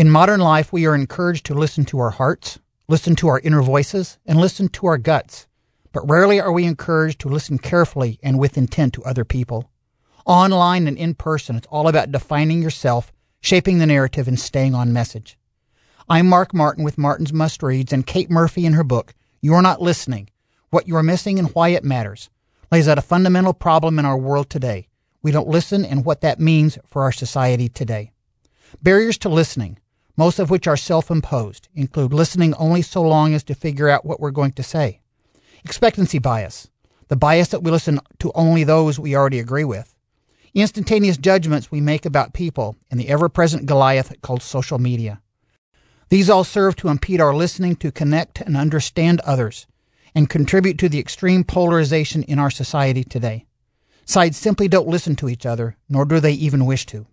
In modern life, we are encouraged to listen to our hearts, listen to our inner voices, and listen to our guts. But rarely are we encouraged to listen carefully and with intent to other people. Online and in person, it's all about defining yourself, shaping the narrative, and staying on message. I'm Mark Martin with Martin's Must Reads, and Kate Murphy in her book, You're Not Listening What You Are Missing and Why It Matters, lays out a fundamental problem in our world today. We don't listen and what that means for our society today. Barriers to listening, most of which are self imposed, include listening only so long as to figure out what we're going to say. Expectancy bias, the bias that we listen to only those we already agree with. Instantaneous judgments we make about people, and the ever present Goliath called social media. These all serve to impede our listening to connect and understand others, and contribute to the extreme polarization in our society today. Sides simply don't listen to each other, nor do they even wish to.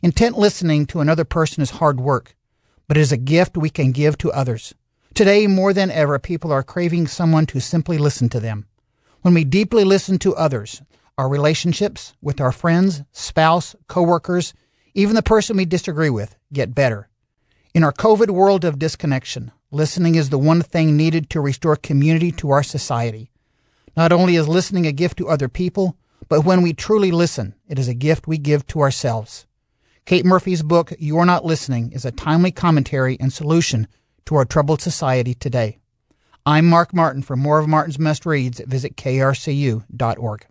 Intent listening to another person is hard work, but it is a gift we can give to others. Today, more than ever, people are craving someone to simply listen to them. When we deeply listen to others, our relationships with our friends, spouse, coworkers, even the person we disagree with, get better. In our COVID world of disconnection, listening is the one thing needed to restore community to our society. Not only is listening a gift to other people, but when we truly listen, it is a gift we give to ourselves. Kate Murphy's book, You're Not Listening, is a timely commentary and solution to our troubled society today. I'm Mark Martin. For more of Martin's Must Reads, visit krcu.org.